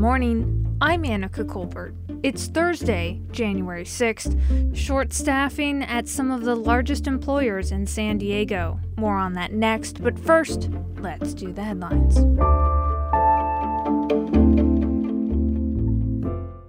morning. I'm Annika Colbert. It's Thursday, January 6th. Short staffing at some of the largest employers in San Diego. More on that next, but first, let's do the headlines.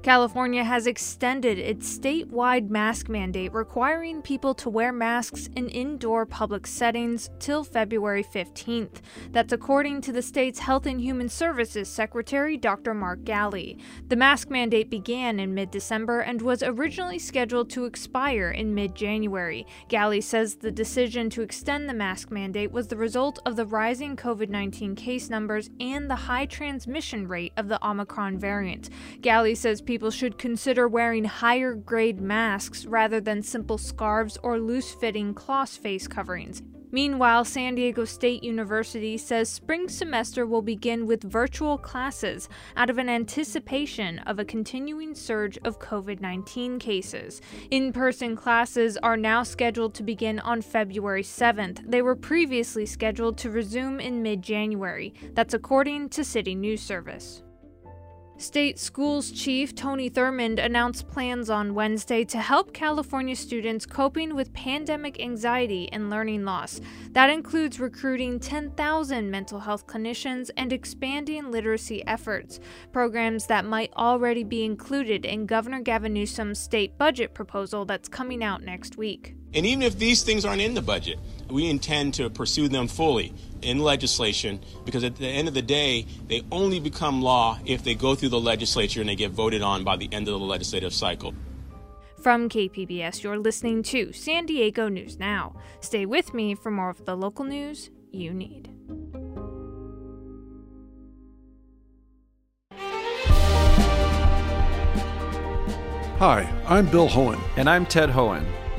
California has extended its statewide mask mandate requiring people to wear masks in indoor public settings till February 15th. That's according to the state's Health and Human Services Secretary Dr. Mark Ghaly. The mask mandate began in mid December and was originally scheduled to expire in mid January. Ghaly says the decision to extend the mask mandate was the result of the rising COVID 19 case numbers and the high transmission rate of the Omicron variant. Ghaly says people should consider wearing higher grade masks rather than simple scarves or loose fitting cloth face coverings. Meanwhile, San Diego State University says spring semester will begin with virtual classes out of an anticipation of a continuing surge of COVID 19 cases. In person classes are now scheduled to begin on February 7th. They were previously scheduled to resume in mid January. That's according to City News Service. State Schools Chief Tony Thurmond announced plans on Wednesday to help California students coping with pandemic anxiety and learning loss. That includes recruiting 10,000 mental health clinicians and expanding literacy efforts, programs that might already be included in Governor Gavin Newsom's state budget proposal that's coming out next week. And even if these things aren't in the budget, we intend to pursue them fully in legislation because at the end of the day, they only become law if they go through the legislature and they get voted on by the end of the legislative cycle. From KPBS, you're listening to San Diego News Now. Stay with me for more of the local news you need. Hi, I'm Bill Hoehn. And I'm Ted Hoehn.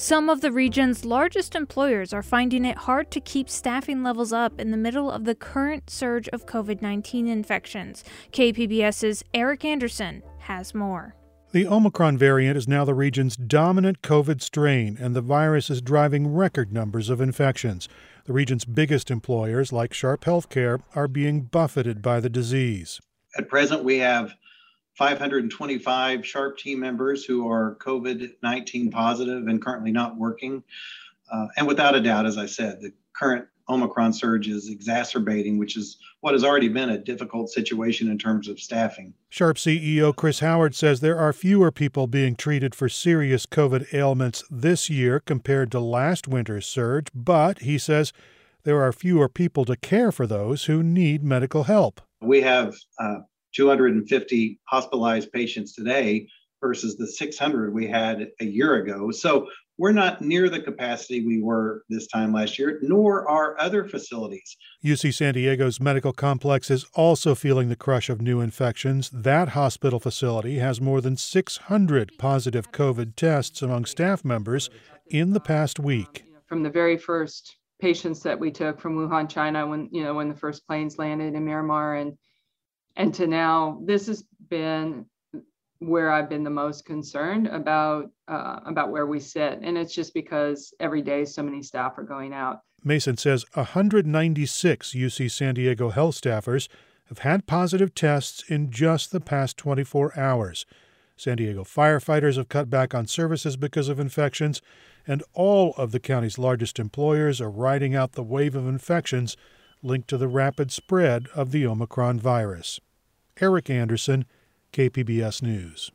Some of the region's largest employers are finding it hard to keep staffing levels up in the middle of the current surge of COVID 19 infections. KPBS's Eric Anderson has more. The Omicron variant is now the region's dominant COVID strain, and the virus is driving record numbers of infections. The region's biggest employers, like Sharp Healthcare, are being buffeted by the disease. At present, we have 525 Sharp team members who are COVID 19 positive and currently not working. Uh, and without a doubt, as I said, the current Omicron surge is exacerbating, which is what has already been a difficult situation in terms of staffing. Sharp CEO Chris Howard says there are fewer people being treated for serious COVID ailments this year compared to last winter's surge, but he says there are fewer people to care for those who need medical help. We have uh, 250 hospitalized patients today versus the 600 we had a year ago. So we're not near the capacity we were this time last year, nor are other facilities. UC San Diego's medical complex is also feeling the crush of new infections. That hospital facility has more than 600 positive COVID tests among staff members in the past week. From the very first patients that we took from Wuhan, China, when you know when the first planes landed in Miramar and and to now this has been where I've been the most concerned about uh, about where we sit, and it's just because every day so many staff are going out. Maysent says 196 UC San Diego health staffers have had positive tests in just the past 24 hours. San Diego firefighters have cut back on services because of infections, and all of the county's largest employers are riding out the wave of infections linked to the rapid spread of the Omicron virus. Eric Anderson, KPBS News.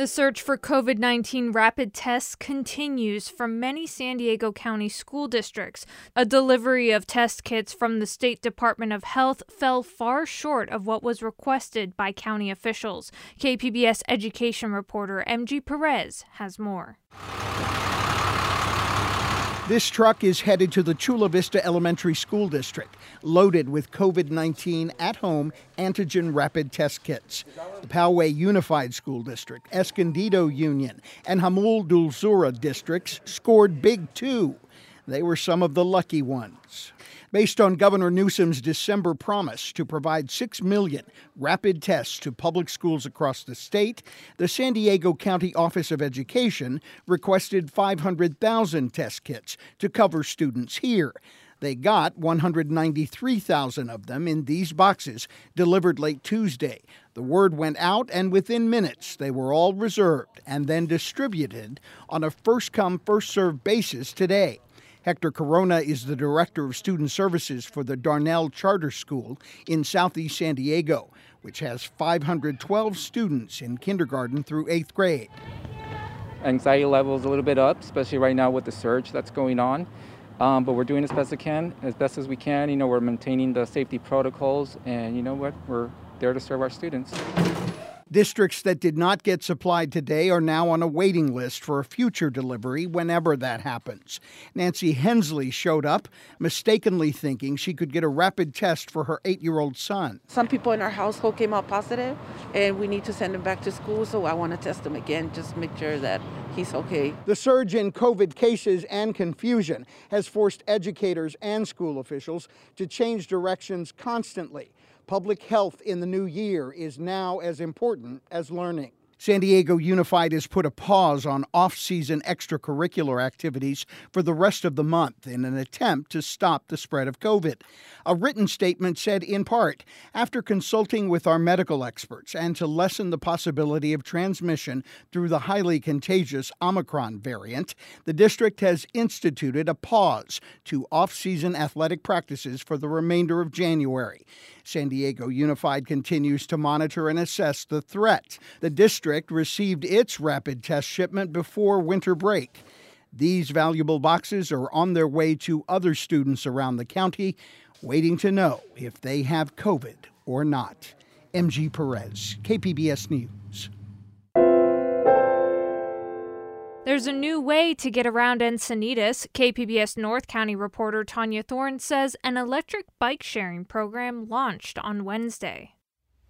The search for COVID 19 rapid tests continues from many San Diego County school districts. A delivery of test kits from the State Department of Health fell far short of what was requested by county officials. KPBS education reporter MG Perez has more. This truck is headed to the Chula Vista Elementary School District, loaded with COVID 19 at home antigen rapid test kits. The Poway Unified School District, Escondido Union, and Jamul Dulzura districts scored big too. They were some of the lucky ones based on Governor Newsom's December promise to provide 6 million rapid tests to public schools across the state, the San Diego County Office of Education requested 500,000 test kits to cover students here. They got 193,000 of them in these boxes delivered late Tuesday. The word went out, and within minutes, they were all reserved and then distributed on a first come, first served basis today. Hector Corona is the Director of Student Services for the Darnall Charter School in Southeast San Diego, which has 512 students in kindergarten through eighth grade. Anxiety levels a little bit up, especially right now with the surge that's going on. Um, but we're doing as best as can, as best as we can. You know, we're maintaining the safety protocols, and you know what, we're there to serve our students. Districts that did not get supplied today are now on a waiting list for a future delivery whenever that happens. Nancy Hensley showed up, mistakenly thinking she could get a rapid test for her eight year old son. Some people in our household came out positive, and we need to send him back to school, so I want to test him again, just make sure that he's okay. The surge in COVID cases and confusion has forced educators and school officials to change directions constantly. Public health in the new year is now as important as learning. San Diego Unified has put a pause on off season extracurricular activities for the rest of the month in an attempt to stop the spread of COVID. A written statement said, in part, after consulting with our medical experts and to lessen the possibility of transmission through the highly contagious Omicron variant, the district has instituted a pause to off season athletic practices for the remainder of January. San Diego Unified continues to monitor and assess the threat. The district received its rapid test shipment before winter break. These valuable boxes are on their way to other students around the county, waiting to know if they have COVID or not. MG Perez, KPBS News. There's a new way to get around Encinitas. KPBS North County reporter Tanya Thorne says an electric bike sharing program launched on Wednesday.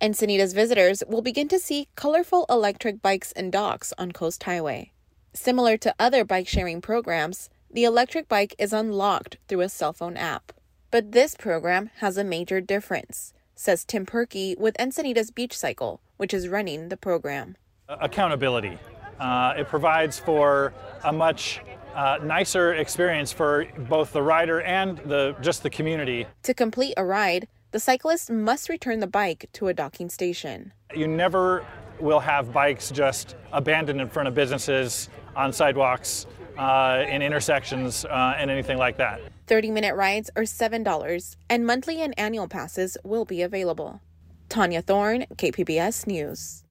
Encinitas visitors will begin to see colorful electric bikes and docks on Coast Highway. Similar to other bike sharing programs, the electric bike is unlocked through a cell phone app. But this program has a major difference, says Tim Perky with Encinitas Beach Cycle, which is running the program. Accountability. Uh, it provides for a much uh, nicer experience for both the rider and the just the community. To complete a ride, the cyclist must return the bike to a docking station. You never will have bikes just abandoned in front of businesses, on sidewalks, uh, in intersections, uh, and anything like that. 30 minute rides are $7, and monthly and annual passes will be available. Tanya Thorne, KPBS News.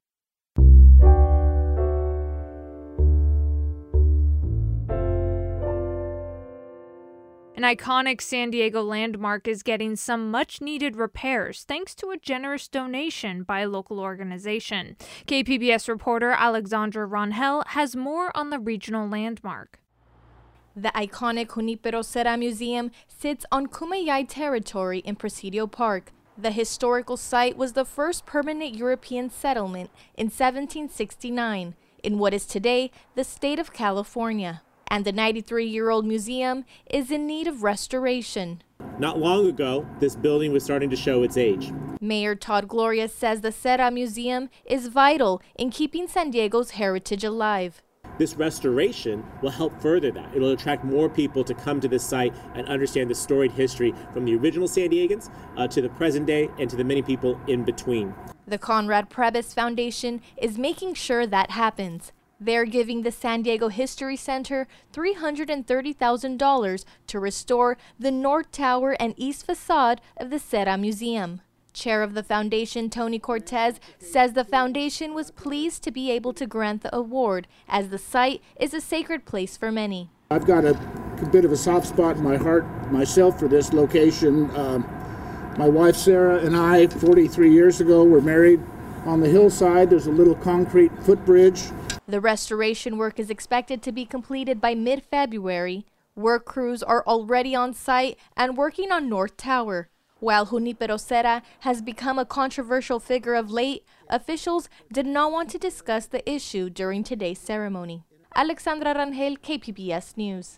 An iconic San Diego landmark is getting some much needed repairs thanks to a generous donation by a local organization. KPBS reporter Alexandra Rangel has more on the regional landmark. The iconic Junipero Serra Museum sits on Kumeyaay territory in Presidio Park. The historical site was the first permanent European settlement in 1769 in what is today the state of California and the 93 year old museum is in need of restoration. Not long ago, this building was starting to show its age. Mayor Todd Gloria says the Serra Museum is vital in keeping San Diego's heritage alive. This restoration will help further that. It'll attract more people to come to this site and understand the storied history from the original San Diegans uh, to the present day and to the many people in between. The Conrad Prebys Foundation is making sure that happens. They're giving the San Diego History Center $330,000 to restore the north tower and east facade of the Serra Museum. Chair of the foundation, Tony Cortez, says the foundation was pleased to be able to grant the award as the site is a sacred place for many. I've got a, bit of a soft spot in my heart myself for this location. Um, my wife Sarah and I, 43 years ago, were married on the hillside. There's a little concrete footbridge. The restoration work is expected to be completed by mid February. Work crews are already on site and working on North Tower. While Junipero Serra has become a controversial figure of late, officials did not want to discuss the issue during today's ceremony. Alexandra Rangel, KPBS News.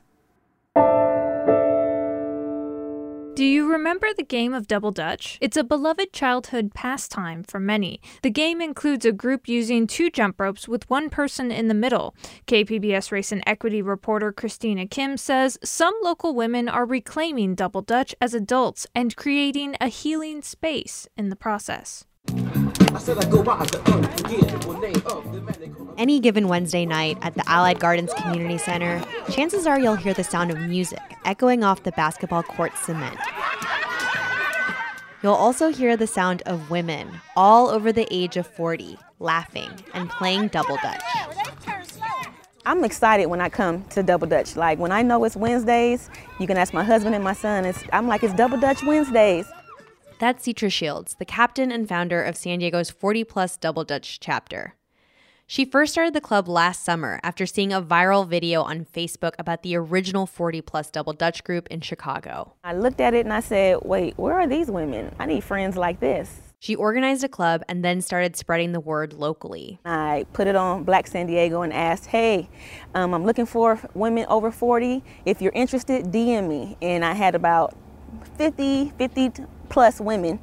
Do you remember the game of Double Dutch? It's a beloved childhood pastime for many. The game includes a group using two jump ropes with one person in the middle. KPBS race and equity reporter Christina Kim says some local women are reclaiming Double Dutch as adults and creating a healing space in the process. Any given Wednesday night at the Allied Gardens Community Center, chances are you'll hear the sound of music echoing off the basketball court cement. You'll also hear the sound of women, all over the age of 40, laughing and playing double dutch. I'm excited when I come to Double Dutch. Like when I know it's Wednesdays, you can ask my husband and my son. It's, I'm like, it's Double Dutch Wednesdays. That's Citra Shields, the captain and founder of San Diego's 40 plus Double Dutch chapter. She first started the club last summer after seeing a viral video on Facebook about the original 40 plus Double Dutch group in Chicago. I looked at it and I said, wait, where are these women? I need friends like this. She organized a club and then started spreading the word locally. I put it on Black San Diego and asked, hey, um, I'm looking for women over 40. If you're interested, DM me. And I had about 50, 50 plus women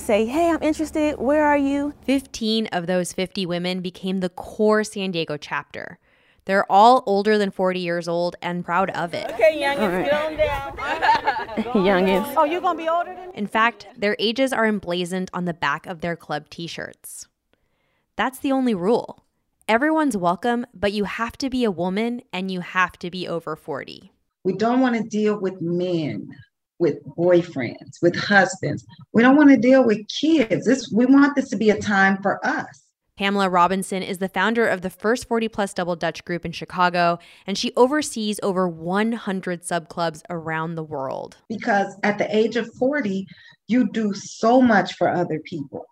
say, Hey, I'm interested. Where are you? 15 of those 50 women became the core San Diego chapter. They're all older than 40 years old and proud of it. Okay, youngins, right. get on down. youngins. Oh, you're going to be older than In fact, their ages are emblazoned on the back of their club t shirts. That's the only rule. Everyone's welcome, but you have to be a woman and you have to be over 40. We don't want to deal with men with boyfriends, with husbands. We don't want to deal with kids. This we want this to be a time for us. Pamela Robinson is the founder of the first 40 plus double Dutch group in Chicago, and she oversees over 100 subclubs around the world. Because at the age of 40, you do so much for other people.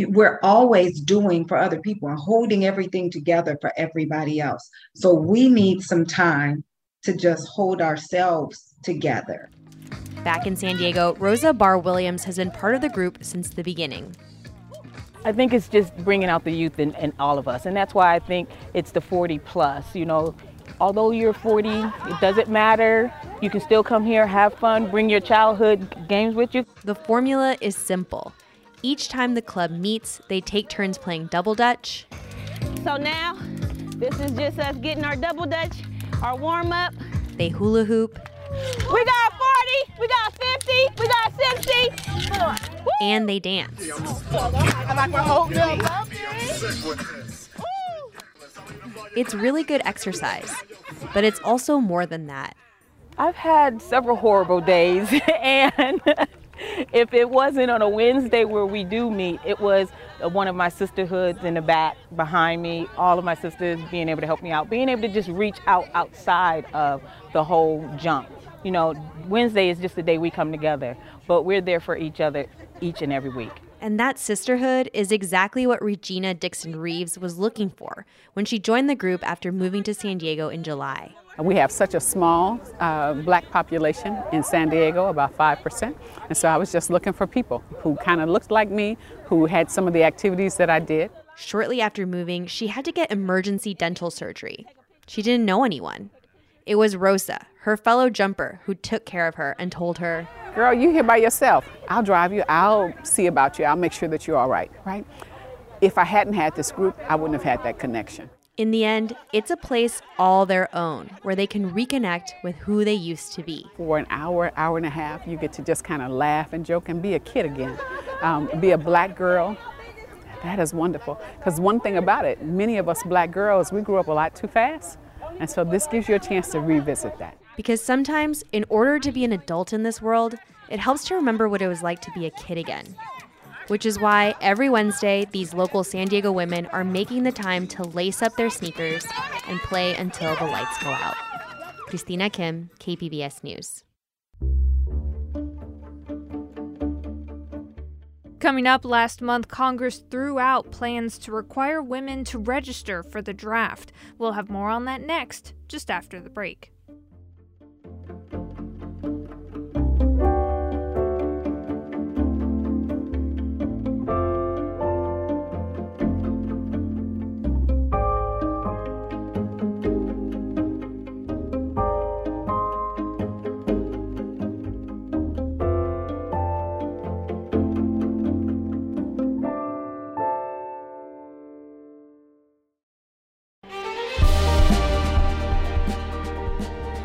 We're always doing for other people and holding everything together for everybody else. So we need some time to just hold ourselves together. Back in San Diego, Rosa Barr Williams has been part of the group since the beginning. I think it's just bringing out the youth in, in, all of us. And that's why I think it's the 40 plus. You know, although you're 40, it doesn't matter. You can still come here, have fun, bring your childhood games with you. The formula is simple. Each time the club meets, they take turns playing double dutch. So now, this is just us getting our double dutch, our warm up. They hula hoop. We got 40, we got 50, we got 60. And they dance. It's really good exercise, but it's also more than that. I've had several horrible days, and if it wasn't on a Wednesday where we do meet, it was one of my sisterhoods in the back behind me, all of my sisters being able to help me out, being able to just reach out outside of the whole jump you know, Wednesday is just the day we come together, but we're there for each other each and every week. And that sisterhood is exactly what Regina Dixon Reeves was looking for when she joined the group after moving to San Diego in July. We have such a small uh, black population in San Diego, about 5%. And so I was just looking for people who kind of looked like me, who had some of the activities that I did. Shortly after moving, she had to get emergency dental surgery. She didn't know anyone. It was Rosa, her fellow jumper, who took care of her and told her, Girl, you here by yourself. I'll drive you. I'll see about you. I'll make sure that you're all right, right? If I hadn't had this group, I wouldn't have had that connection. In the end, it's a place all their own where they can reconnect with who they used to be. For an hour, hour and a half, you get to just kind of laugh and joke and be a kid again. Um, be a black girl. That is wonderful. Because one thing about it, many of us black girls, we grew up a lot too fast. And so this gives you a chance to revisit that. Because sometimes, in order to be an adult in this world, it helps to remember what it was like to be a kid again. which is why every Wednesday, these local San Diego women are making the time to lace up their sneakers and play until the lights go out. Christina Kim, KPBS News. Coming up last month, Congress threw out plans to require women to register for the draft. We'll have more on that next, just after the break.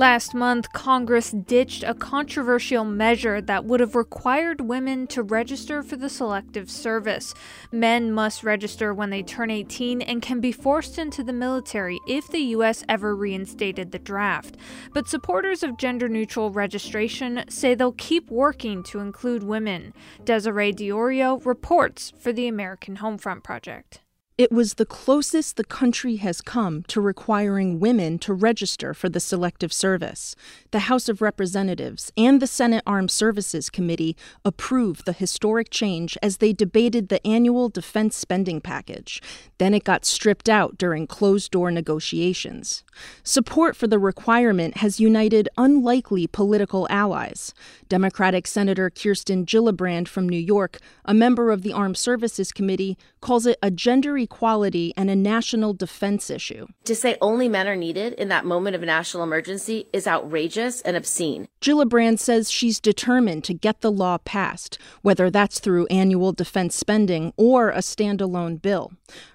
Last month, Congress ditched a controversial measure that would have required women to register for the Selective Service. Men must register when they turn 18 and can be forced into the military if the U.S. ever reinstated the draft. But supporters of gender neutral registration say they'll keep working to include women. Desiree D'Iorio reports for the American Homefront Project. It was the closest the country has come to requiring women to register for the Selective Service. The House of Representatives and the Senate Armed Services Committee approved the historic change as they debated the annual defense spending package. Then it got stripped out during closed door negotiations. Support for the requirement has united unlikely political allies. Democratic Senator Kirsten Gillibrand from New York, a member of the Armed Services Committee, calls it a gender equality and a national defense issue. To say only men are needed in that moment of national emergency is outrageous and obscene. Gillibrand says she's determined to get the law passed, whether that's through annual defense spending or a standalone bill.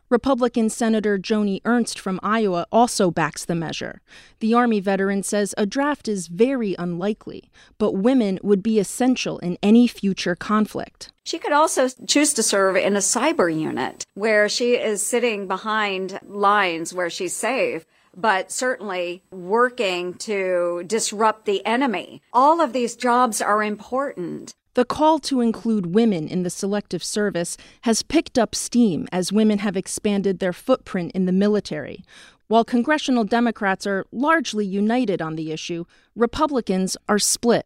Republican Senator Joni Ernst from Iowa also backs the measure. The Army veteran says a draft is very unlikely, but women would be essential in any future conflict. She could also choose to serve in a cyber unit where she is sitting behind lines where she's safe but certainly working to disrupt the enemy. All of these jobs are important. The call to include women in the Selective Service has picked up steam as women have expanded their footprint in the military. While congressional Democrats are largely united on the issue, Republicans are split.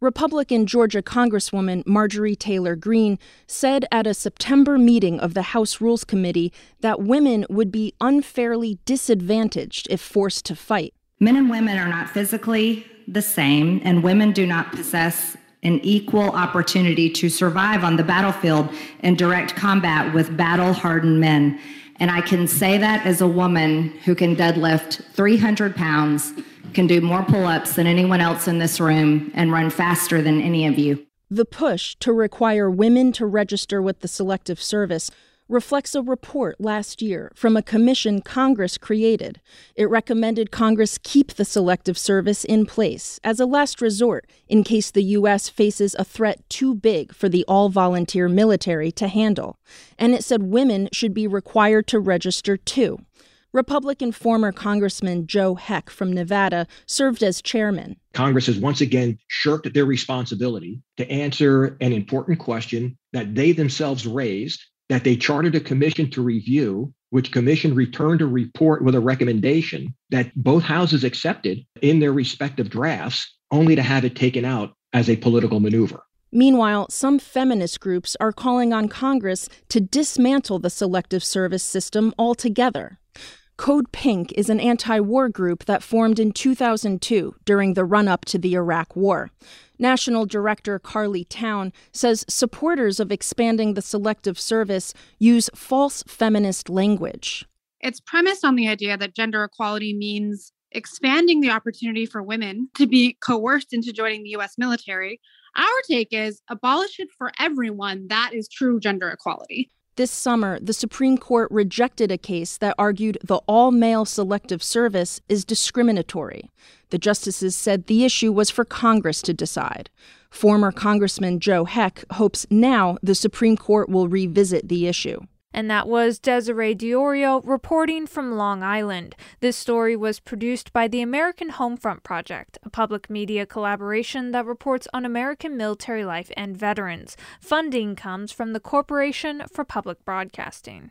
Republican Georgia Congresswoman Marjorie Taylor Greene said at a September meeting of the House Rules Committee that women would be unfairly disadvantaged if forced to fight. Men and women are not physically the same, and women do not possess an equal opportunity to survive on the battlefield in direct combat with battle hardened men. And I can say that as a woman who can deadlift 300 pounds, can do more pull ups than anyone else in this room, and run faster than any of you. The push to require women to register with the Selective Service reflects a report last year from a commission Congress created. It recommended Congress keep the Selective Service in place as a last resort in case the U.S. faces a threat too big for the all volunteer military to handle. And it said women should be required to register too. Republican former Congressman Joe Heck from Nevada served as chairman. Congress has once again shirked their responsibility to answer an important question that they themselves raised that they chartered a commission to review, which commission returned a report with a recommendation that both houses accepted in their respective drafts, only to have it taken out as a political maneuver. Meanwhile, some feminist groups are calling on Congress to dismantle the Selective Service system altogether. Code Pink is an anti war group that formed in 2002 during the run up to the Iraq War. National Director Carly Towne says supporters of expanding the Selective Service use false feminist language. It's premised on the idea that gender equality means expanding the opportunity for women to be coerced into joining the US military. Our take is abolish it for everyone. That is true gender equality. This summer, the Supreme Court rejected a case that argued the all male selective service is discriminatory. The justices said the issue was for Congress to decide. Former Congressman Joe Heck hopes now the Supreme Court will revisit the issue. And that was Desiree D'Iorio reporting from Long Island. This story was produced by the American Homefront Project, a public media collaboration that reports on American military life and veterans. Funding comes from the Corporation for Public Broadcasting.